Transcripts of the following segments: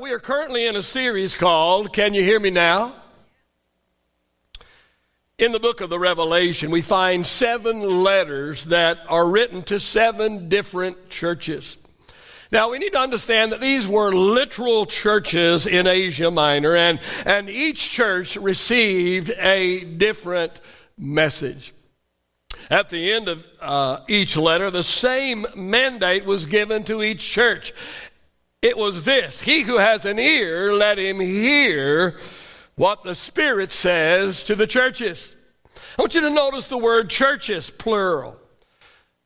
We are currently in a series called Can You Hear Me Now? In the book of the Revelation, we find seven letters that are written to seven different churches. Now, we need to understand that these were literal churches in Asia Minor, and, and each church received a different message. At the end of uh, each letter, the same mandate was given to each church. It was this He who has an ear, let him hear what the Spirit says to the churches. I want you to notice the word churches, plural.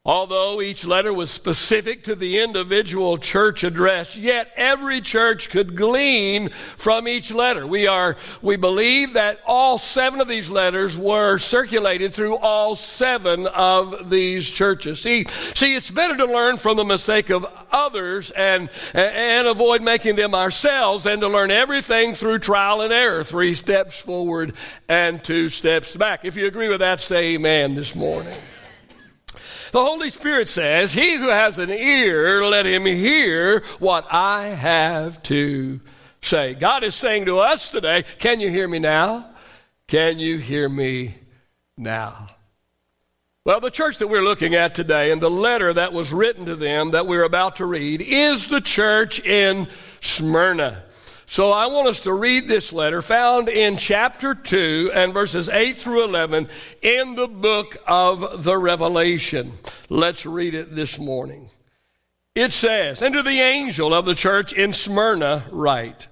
Although each letter was specific to the individual church address, yet every church could glean from each letter. We are, we believe that all seven of these letters were circulated through all seven of these churches. See, see, it's better to learn from the mistake of others and, and avoid making them ourselves than to learn everything through trial and error. Three steps forward and two steps back. If you agree with that, say amen this morning. The Holy Spirit says, He who has an ear, let him hear what I have to say. God is saying to us today, Can you hear me now? Can you hear me now? Well, the church that we're looking at today and the letter that was written to them that we're about to read is the church in Smyrna. So I want us to read this letter found in chapter 2 and verses 8 through 11 in the book of the Revelation. Let's read it this morning. It says, And to the angel of the church in Smyrna write,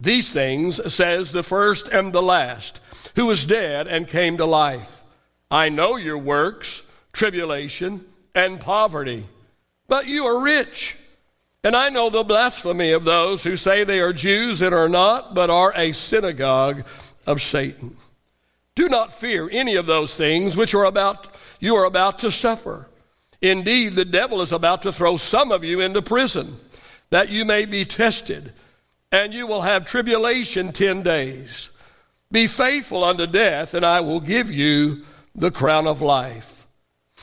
These things says the first and the last, who was dead and came to life. I know your works, tribulation, and poverty, but you are rich. And I know the blasphemy of those who say they are Jews and are not, but are a synagogue of Satan. Do not fear any of those things which are about you are about to suffer. Indeed, the devil is about to throw some of you into prison, that you may be tested, and you will have tribulation ten days. Be faithful unto death, and I will give you the crown of life.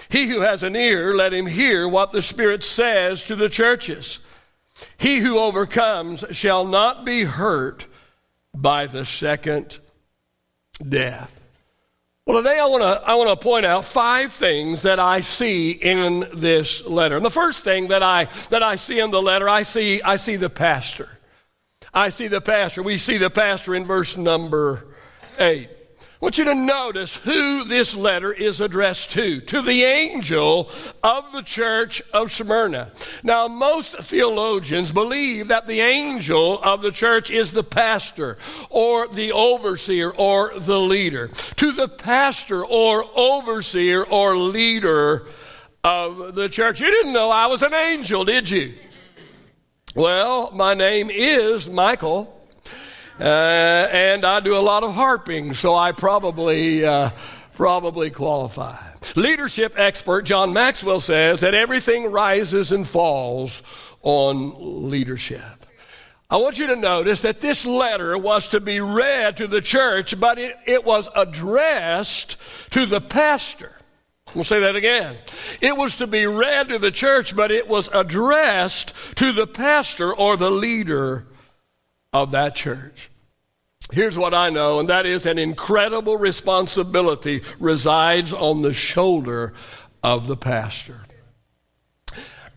He who has an ear, let him hear what the Spirit says to the churches. He who overcomes shall not be hurt by the second death. Well, today I want to I want to point out five things that I see in this letter. And the first thing that I that I see in the letter, I see I see the pastor. I see the pastor. We see the pastor in verse number 8. I want you to notice who this letter is addressed to. To the angel of the church of Smyrna. Now, most theologians believe that the angel of the church is the pastor or the overseer or the leader. To the pastor or overseer or leader of the church. You didn't know I was an angel, did you? Well, my name is Michael. Uh, and I do a lot of harping, so I probably uh, probably qualify. Leadership expert John Maxwell says that everything rises and falls on leadership. I want you to notice that this letter was to be read to the church, but it, it was addressed to the pastor. We'll say that again. It was to be read to the church, but it was addressed to the pastor or the leader of that church. Here's what I know, and that is an incredible responsibility resides on the shoulder of the pastor.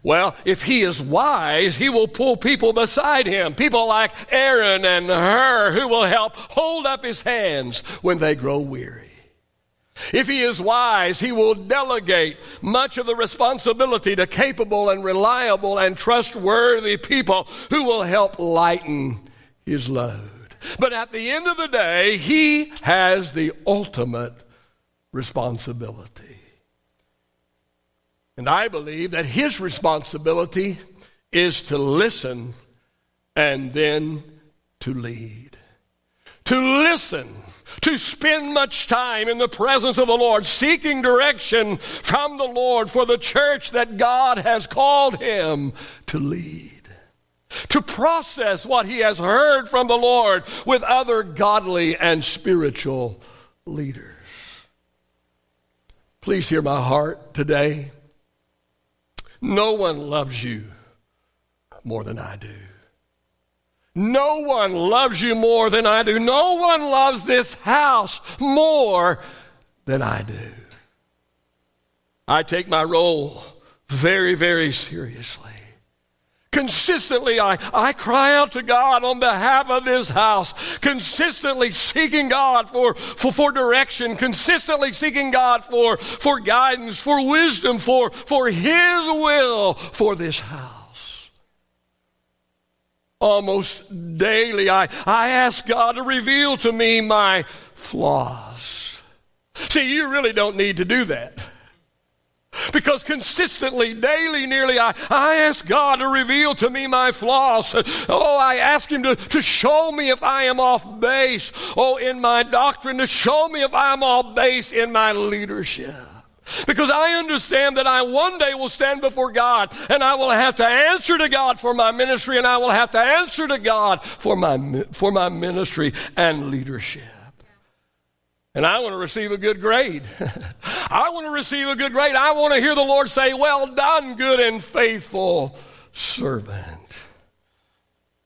Well, if he is wise, he will pull people beside him, people like Aaron and Hur, who will help hold up his hands when they grow weary. If he is wise, he will delegate much of the responsibility to capable and reliable and trustworthy people who will help lighten his load. But at the end of the day, he has the ultimate responsibility. And I believe that his responsibility is to listen and then to lead. To listen, to spend much time in the presence of the Lord, seeking direction from the Lord for the church that God has called him to lead to process what he has heard from the Lord with other godly and spiritual leaders. Please hear my heart today. No one loves you more than I do. No one loves you more than I do. No one loves this house more than I do. I take my role very, very seriously. Consistently, I, I cry out to God on behalf of this house, consistently seeking God for, for, for direction, consistently seeking God for, for guidance, for wisdom, for, for His will for this house. Almost daily, I, I ask God to reveal to me my flaws. See, you really don't need to do that. Because consistently, daily, nearly, I, I ask God to reveal to me my flaws. Oh, I ask Him to, to show me if I am off base. Oh, in my doctrine, to show me if I am off base in my leadership. Because I understand that I one day will stand before God and I will have to answer to God for my ministry and I will have to answer to God for my, for my ministry and leadership. And I want to receive a good grade. I want to receive a good grade. I want to hear the Lord say, Well done, good and faithful servant.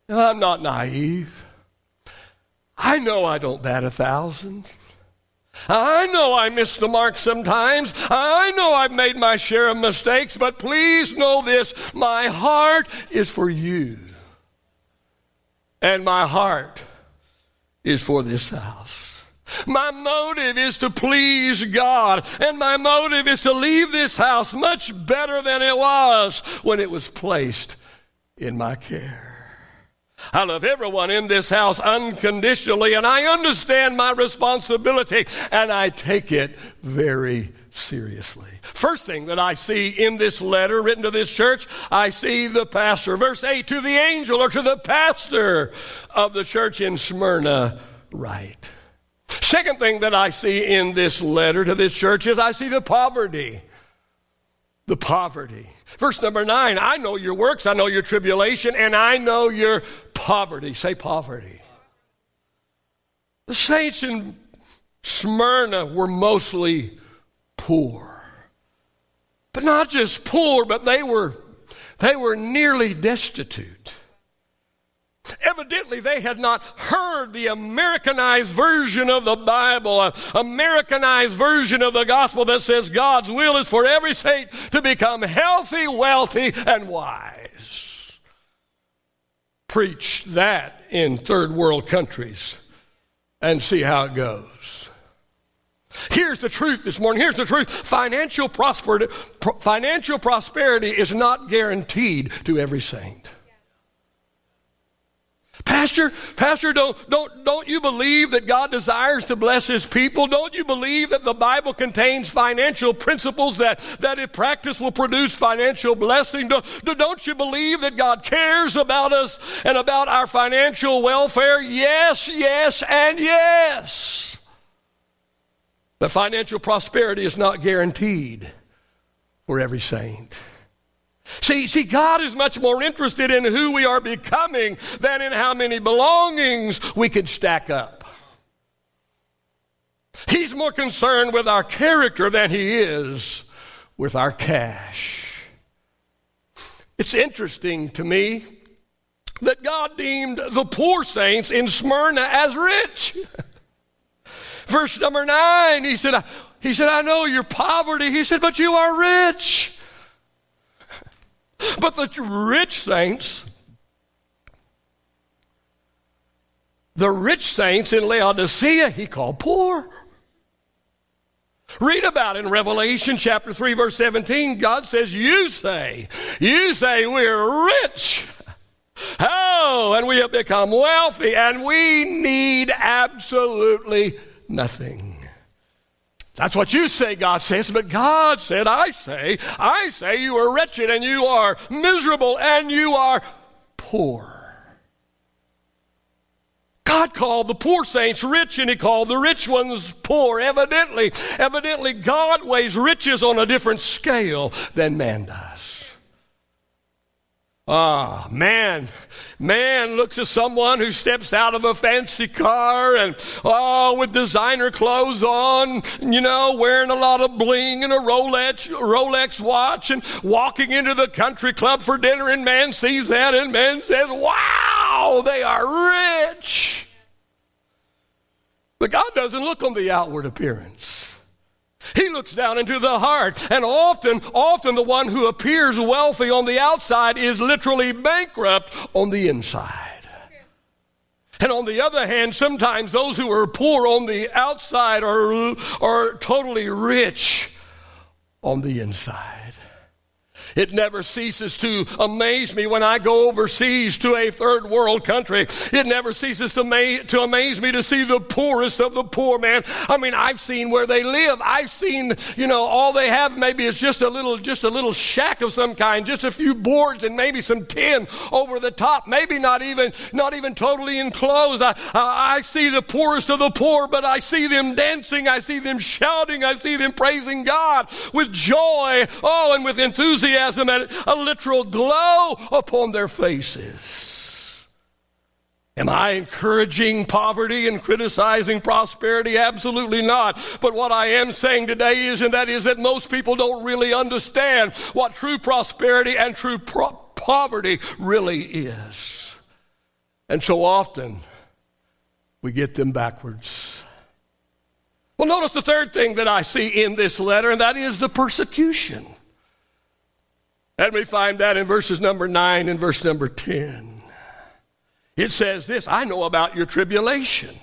And I'm not naive. I know I don't bat a thousand. I know I miss the mark sometimes. I know I've made my share of mistakes, but please know this my heart is for you. And my heart is for this house. My motive is to please God, and my motive is to leave this house much better than it was when it was placed in my care. I love everyone in this house unconditionally, and I understand my responsibility, and I take it very seriously. First thing that I see in this letter written to this church, I see the pastor. Verse 8 to the angel or to the pastor of the church in Smyrna, write. Second thing that I see in this letter to this church is I see the poverty. The poverty. Verse number nine I know your works, I know your tribulation, and I know your poverty. Say poverty. The saints in Smyrna were mostly poor. But not just poor, but they were, they were nearly destitute. Evidently, they had not heard the Americanized version of the Bible, an Americanized version of the gospel that says God's will is for every saint to become healthy, wealthy, and wise. Preach that in third world countries and see how it goes. Here's the truth this morning. Here's the truth. Financial prosperity, financial prosperity is not guaranteed to every saint. Pastor, Pastor, don't, don't, don't you believe that God desires to bless His people? Don't you believe that the Bible contains financial principles that, that if practiced will produce financial blessing? Don't, don't you believe that God cares about us and about our financial welfare? Yes, yes, and yes. But financial prosperity is not guaranteed for every saint. See, see, God is much more interested in who we are becoming than in how many belongings we can stack up. He's more concerned with our character than he is with our cash. It's interesting to me that God deemed the poor saints in Smyrna as rich. Verse number nine, he said, he said, I know your poverty. He said, but you are rich. But the rich saints, the rich saints in Laodicea, he called poor. Read about in Revelation chapter 3, verse 17. God says, You say, you say we're rich. Oh, and we have become wealthy, and we need absolutely nothing. That's what you say, God says, but God said, I say, I say you are wretched and you are miserable and you are poor. God called the poor saints rich and he called the rich ones poor. Evidently, evidently God weighs riches on a different scale than man does. Ah, man, man looks at someone who steps out of a fancy car and, oh, with designer clothes on, you know, wearing a lot of bling and a Rolex, Rolex watch and walking into the country club for dinner and man sees that and man says, wow, they are rich. But God doesn't look on the outward appearance. He looks down into the heart. And often, often the one who appears wealthy on the outside is literally bankrupt on the inside. And on the other hand, sometimes those who are poor on the outside are, are totally rich on the inside. It never ceases to amaze me when I go overseas to a third world country. It never ceases to, ma- to amaze me to see the poorest of the poor, man. I mean, I've seen where they live. I've seen, you know, all they have maybe is just a little, just a little shack of some kind, just a few boards and maybe some tin over the top. Maybe not even, not even totally enclosed. I, I, I see the poorest of the poor, but I see them dancing. I see them shouting. I see them praising God with joy. Oh, and with enthusiasm enthusiasm and a literal glow upon their faces. Am I encouraging poverty and criticizing prosperity? Absolutely not. But what I am saying today is, and that is that most people don't really understand what true prosperity and true pro- poverty really is. And so often we get them backwards. Well, notice the third thing that I see in this letter, and that is the persecution. And we find that in verses number 9 and verse number 10. It says this I know about your tribulation.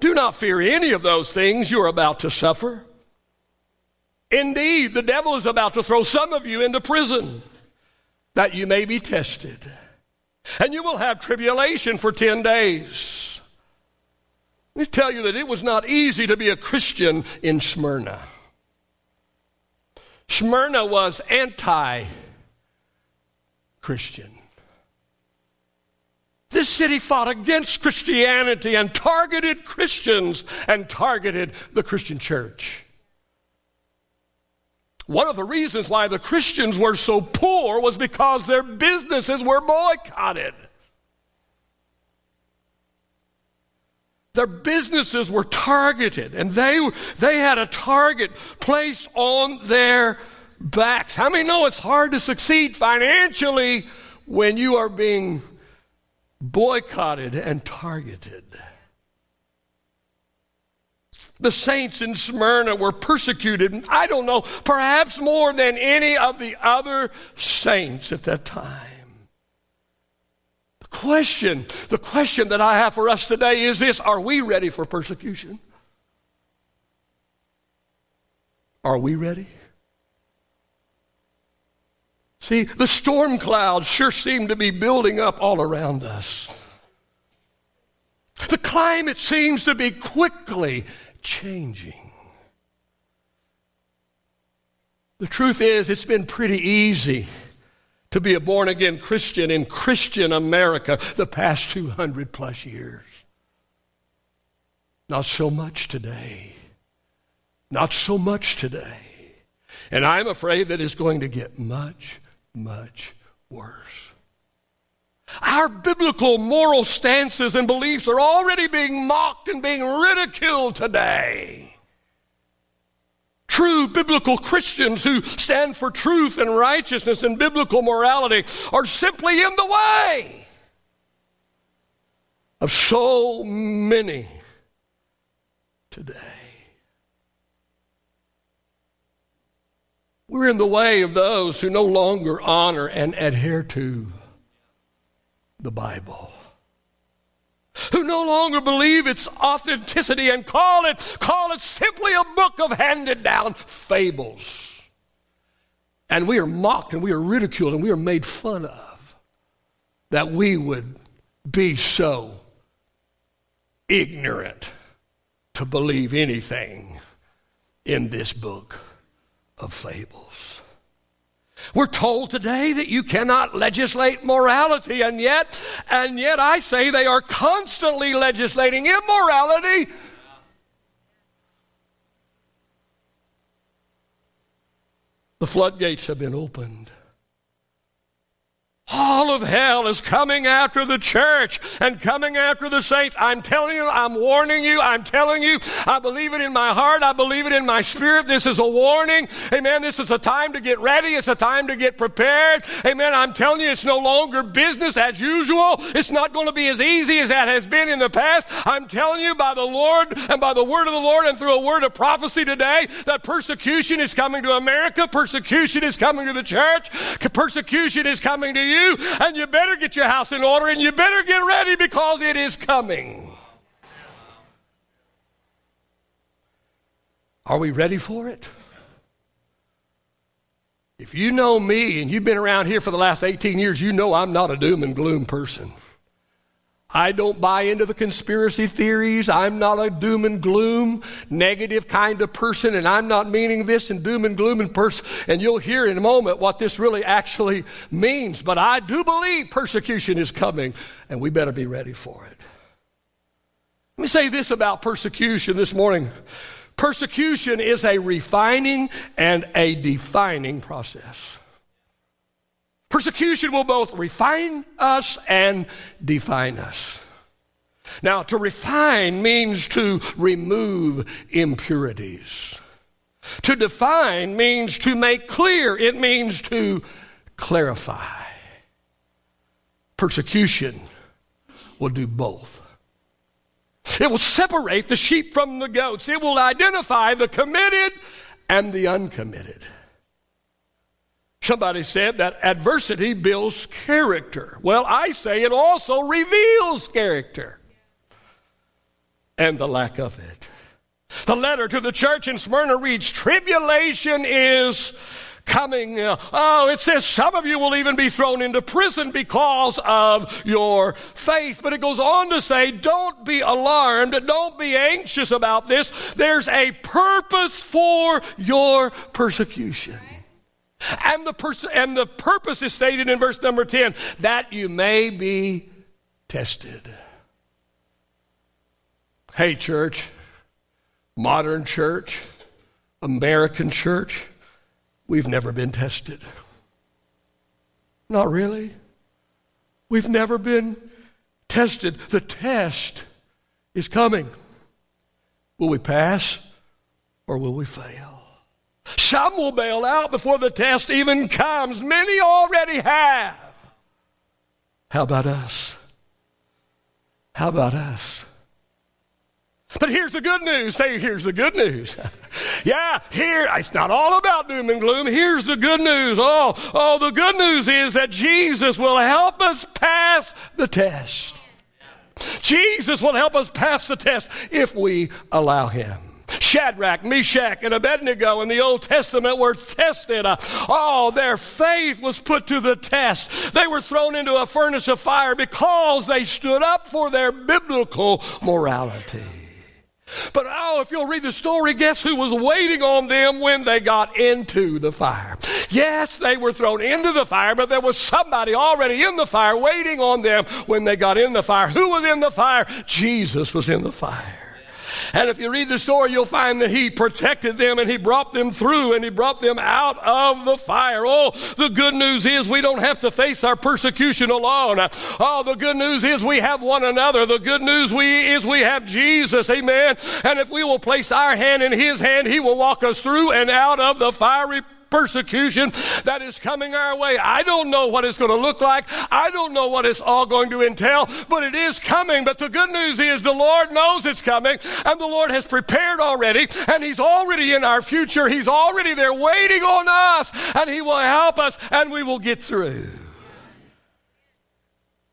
Do not fear any of those things you're about to suffer. Indeed, the devil is about to throw some of you into prison that you may be tested. And you will have tribulation for 10 days. Let me tell you that it was not easy to be a Christian in Smyrna. Smyrna was anti Christian. This city fought against Christianity and targeted Christians and targeted the Christian church. One of the reasons why the Christians were so poor was because their businesses were boycotted. Their businesses were targeted and they, they had a target placed on their backs. How many know it's hard to succeed financially when you are being boycotted and targeted? The saints in Smyrna were persecuted, I don't know, perhaps more than any of the other saints at that time question, the question that I have for us today is this Are we ready for persecution? Are we ready? See, the storm clouds sure seem to be building up all around us. The climate seems to be quickly changing. The truth is, it's been pretty easy to be a born again Christian in Christian America the past 200 plus years. Not so much today. Not so much today. And I'm afraid that it's going to get much, much worse. Our biblical moral stances and beliefs are already being mocked and being ridiculed today. True biblical Christians who stand for truth and righteousness and biblical morality are simply in the way of so many today. We're in the way of those who no longer honor and adhere to the Bible who no longer believe its authenticity and call it, call it simply a book of handed down fables. And we are mocked and we are ridiculed and we are made fun of that we would be so ignorant to believe anything in this book of fables. We're told today that you cannot legislate morality, and yet, and yet I say they are constantly legislating immorality. The floodgates have been opened. All of hell is coming after the church and coming after the saints. I'm telling you, I'm warning you, I'm telling you, I believe it in my heart, I believe it in my spirit. This is a warning. Amen. This is a time to get ready, it's a time to get prepared. Amen. I'm telling you, it's no longer business as usual. It's not going to be as easy as that has been in the past. I'm telling you by the Lord and by the word of the Lord and through a word of prophecy today that persecution is coming to America, persecution is coming to the church, persecution is coming to you and you better get your house in order and you better get ready because it is coming. Are we ready for it? If you know me and you've been around here for the last 18 years, you know I'm not a doom and gloom person. I don't buy into the conspiracy theories. I'm not a doom and gloom, negative kind of person, and I'm not meaning this in doom and gloom and person. And you'll hear in a moment what this really actually means. But I do believe persecution is coming, and we better be ready for it. Let me say this about persecution this morning. Persecution is a refining and a defining process. Persecution will both refine us and define us. Now, to refine means to remove impurities. To define means to make clear, it means to clarify. Persecution will do both. It will separate the sheep from the goats, it will identify the committed and the uncommitted. Somebody said that adversity builds character. Well, I say it also reveals character and the lack of it. The letter to the church in Smyrna reads Tribulation is coming. Oh, it says some of you will even be thrown into prison because of your faith. But it goes on to say, don't be alarmed. Don't be anxious about this. There's a purpose for your persecution. And the, pers- and the purpose is stated in verse number 10 that you may be tested. Hey, church, modern church, American church, we've never been tested. Not really. We've never been tested. The test is coming. Will we pass or will we fail? Some will bail out before the test even comes. Many already have. How about us? How about us? But here's the good news. Say, here's the good news. yeah, here, it's not all about doom and gloom. Here's the good news. Oh, oh, the good news is that Jesus will help us pass the test. Jesus will help us pass the test if we allow Him. Shadrach, Meshach, and Abednego in the Old Testament were tested. Oh, their faith was put to the test. They were thrown into a furnace of fire because they stood up for their biblical morality. But oh, if you'll read the story, guess who was waiting on them when they got into the fire? Yes, they were thrown into the fire, but there was somebody already in the fire waiting on them when they got in the fire. Who was in the fire? Jesus was in the fire. And if you read the story, you'll find that he protected them and he brought them through and he brought them out of the fire. Oh, the good news is we don't have to face our persecution alone. Oh, the good news is we have one another. The good news we, is we have Jesus. Amen. And if we will place our hand in his hand, he will walk us through and out of the fiery persecution that is coming our way. I don't know what it's going to look like. I don't know what it's all going to entail, but it is coming. But the good news is the Lord knows it's coming and the Lord has prepared already and He's already in our future. He's already there waiting on us and He will help us and we will get through.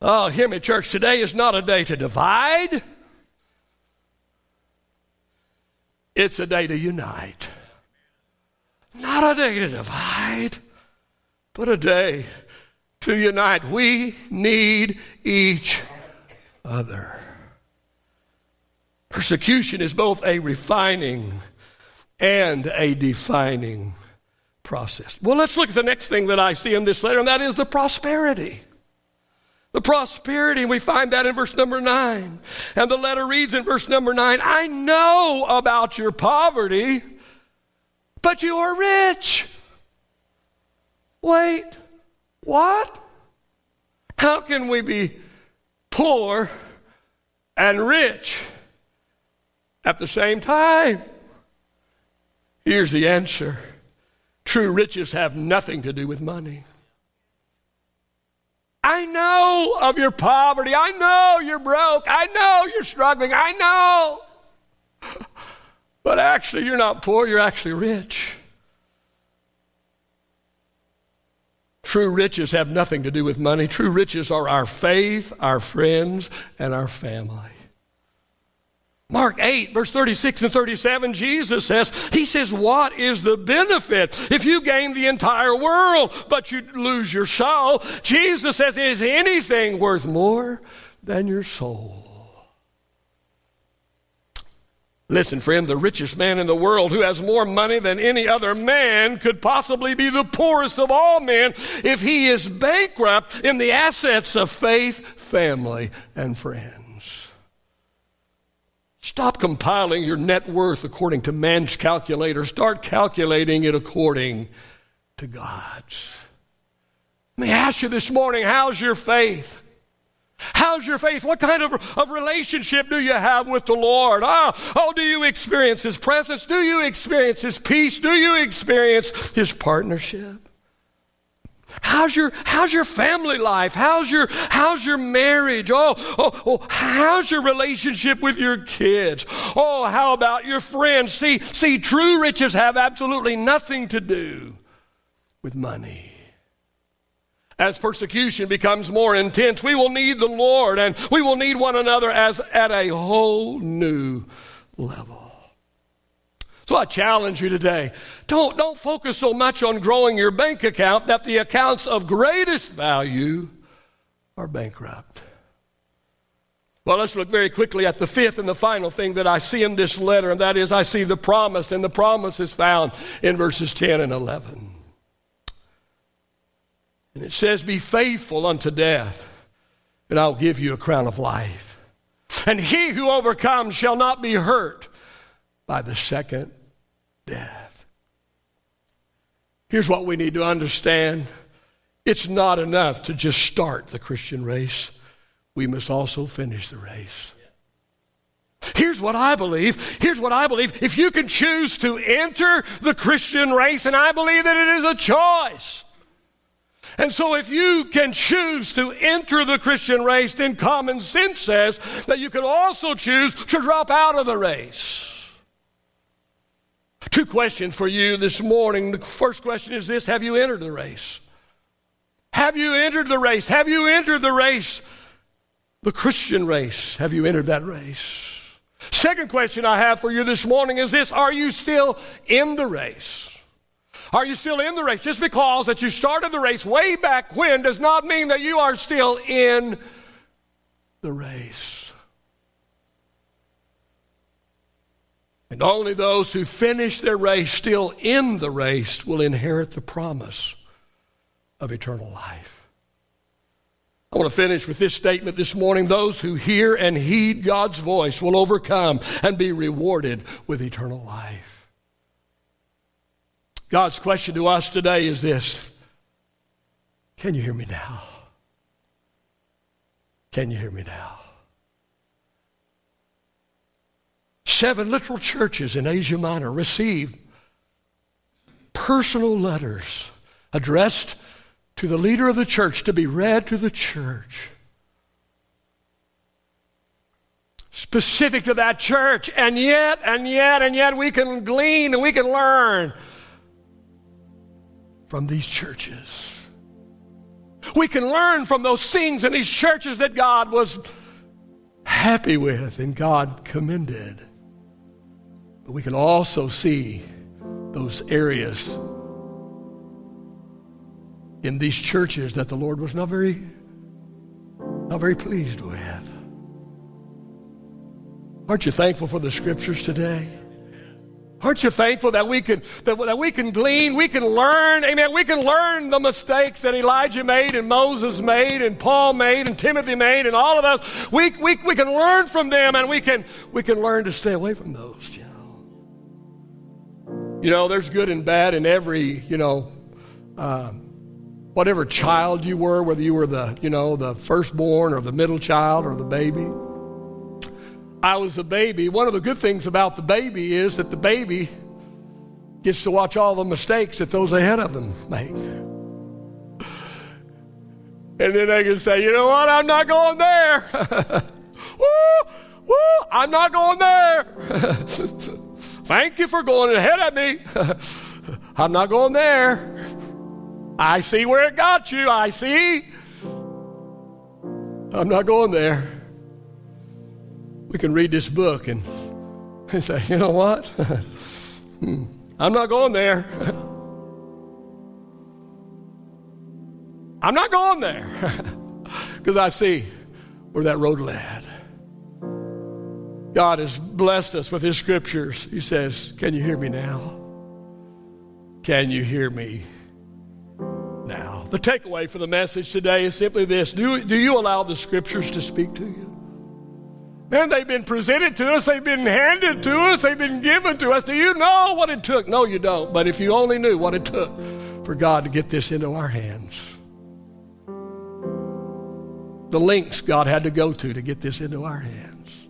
Oh, hear me, church. Today is not a day to divide. It's a day to unite. Not a day to divide, but a day to unite. We need each other. Persecution is both a refining and a defining process. Well, let's look at the next thing that I see in this letter, and that is the prosperity. The prosperity, we find that in verse number nine. And the letter reads in verse number nine I know about your poverty but you are rich. Wait, what? How can we be poor and rich at the same time? Here's the answer true riches have nothing to do with money. I know of your poverty. I know you're broke. I know you're struggling. I know. But actually, you're not poor, you're actually rich. True riches have nothing to do with money. True riches are our faith, our friends, and our family. Mark 8, verse 36 and 37, Jesus says, He says, What is the benefit if you gain the entire world, but you lose your soul? Jesus says, Is anything worth more than your soul? Listen, friend, the richest man in the world who has more money than any other man could possibly be the poorest of all men if he is bankrupt in the assets of faith, family, and friends. Stop compiling your net worth according to man's calculator. Start calculating it according to God's. Let me ask you this morning how's your faith? How's your faith? What kind of, of relationship do you have with the Lord? Ah, oh, do you experience His presence? Do you experience His peace? Do you experience His partnership? How's your, how's your family life? How's your, how's your marriage? Oh, oh, oh, how's your relationship with your kids? Oh, how about your friends? See, see, true riches have absolutely nothing to do with money as persecution becomes more intense, we will need the Lord and we will need one another as at a whole new level. So I challenge you today. Don't, don't focus so much on growing your bank account that the accounts of greatest value are bankrupt. Well, let's look very quickly at the fifth and the final thing that I see in this letter, and that is I see the promise, and the promise is found in verses 10 and 11. And it says, Be faithful unto death, and I'll give you a crown of life. And he who overcomes shall not be hurt by the second death. Here's what we need to understand it's not enough to just start the Christian race, we must also finish the race. Here's what I believe. Here's what I believe. If you can choose to enter the Christian race, and I believe that it is a choice, and so, if you can choose to enter the Christian race, then common sense says that you can also choose to drop out of the race. Two questions for you this morning. The first question is this Have you entered the race? Have you entered the race? Have you entered the race? The Christian race. Have you entered that race? Second question I have for you this morning is this Are you still in the race? Are you still in the race? Just because that you started the race way back when does not mean that you are still in the race. And only those who finish their race still in the race will inherit the promise of eternal life. I want to finish with this statement this morning. Those who hear and heed God's voice will overcome and be rewarded with eternal life. God's question to us today is this Can you hear me now? Can you hear me now? Seven literal churches in Asia Minor received personal letters addressed to the leader of the church to be read to the church. Specific to that church, and yet, and yet, and yet, we can glean and we can learn from these churches. We can learn from those things in these churches that God was happy with and God commended. But we can also see those areas in these churches that the Lord was not very not very pleased with. Aren't you thankful for the scriptures today? Aren't you thankful that we can that, that we can glean, we can learn, amen, we can learn the mistakes that Elijah made and Moses made and Paul made and Timothy made and all of us. We, we, we can learn from them and we can we can learn to stay away from those, you know. You know, there's good and bad in every, you know, um, whatever child you were, whether you were the, you know, the firstborn or the middle child or the baby. I was a baby. One of the good things about the baby is that the baby gets to watch all the mistakes that those ahead of them make. And then they can say, you know what, I'm not going there. woo, woo, I'm not going there. Thank you for going ahead of me. I'm not going there. I see where it got you. I see. I'm not going there. We can read this book and, say, you know what? Hmm, I'm not going there. I'm not going there because I see where that road led. God has blessed us with His scriptures. He says, Can you hear me now? Can you hear me now? The takeaway for the message today is simply this Do, do you allow the scriptures to speak to you? Man, they've been presented to us, they've been handed to us, they've been given to us. Do you know what it took? No, you don't. But if you only knew what it took for God to get this into our hands the links God had to go to to get this into our hands.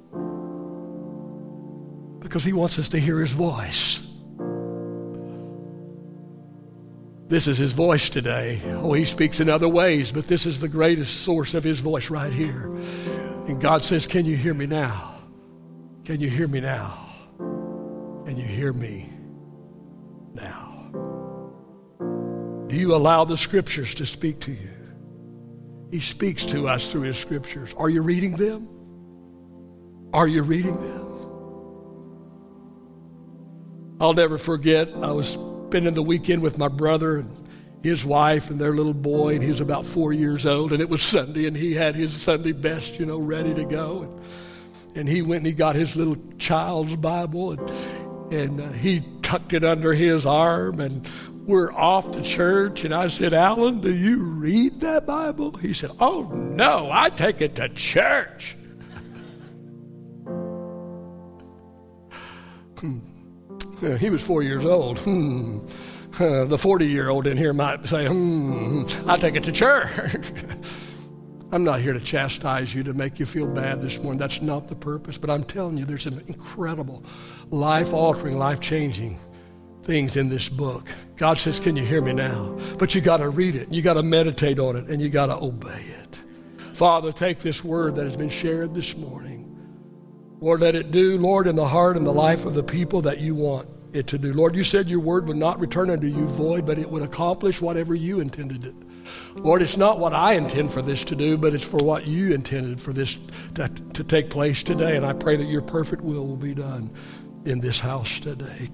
Because He wants us to hear His voice. This is His voice today. Oh, He speaks in other ways, but this is the greatest source of His voice right here. And God says, Can you hear me now? Can you hear me now? Can you hear me now? Do you allow the scriptures to speak to you? He speaks to us through His scriptures. Are you reading them? Are you reading them? I'll never forget, I was spending the weekend with my brother and his wife and their little boy, and he was about four years old, and it was Sunday, and he had his Sunday best, you know, ready to go. And, and he went and he got his little child's Bible, and, and uh, he tucked it under his arm, and we're off to church, and I said, Alan, do you read that Bible? He said, Oh, no, I take it to church. hmm. He was four years old. Uh, the 40 year old in here might say, Hmm, I take it to church. I'm not here to chastise you to make you feel bad this morning. That's not the purpose. But I'm telling you, there's an incredible, life altering, life changing things in this book. God says, Can you hear me now? But you got to read it, you got to meditate on it, and you got to obey it. Father, take this word that has been shared this morning. Lord, let it do, Lord, in the heart and the life of the people that you want it to do. Lord, you said your word would not return unto you void, but it would accomplish whatever you intended it. Lord, it's not what I intend for this to do, but it's for what you intended for this to, to take place today. And I pray that your perfect will will be done in this house today.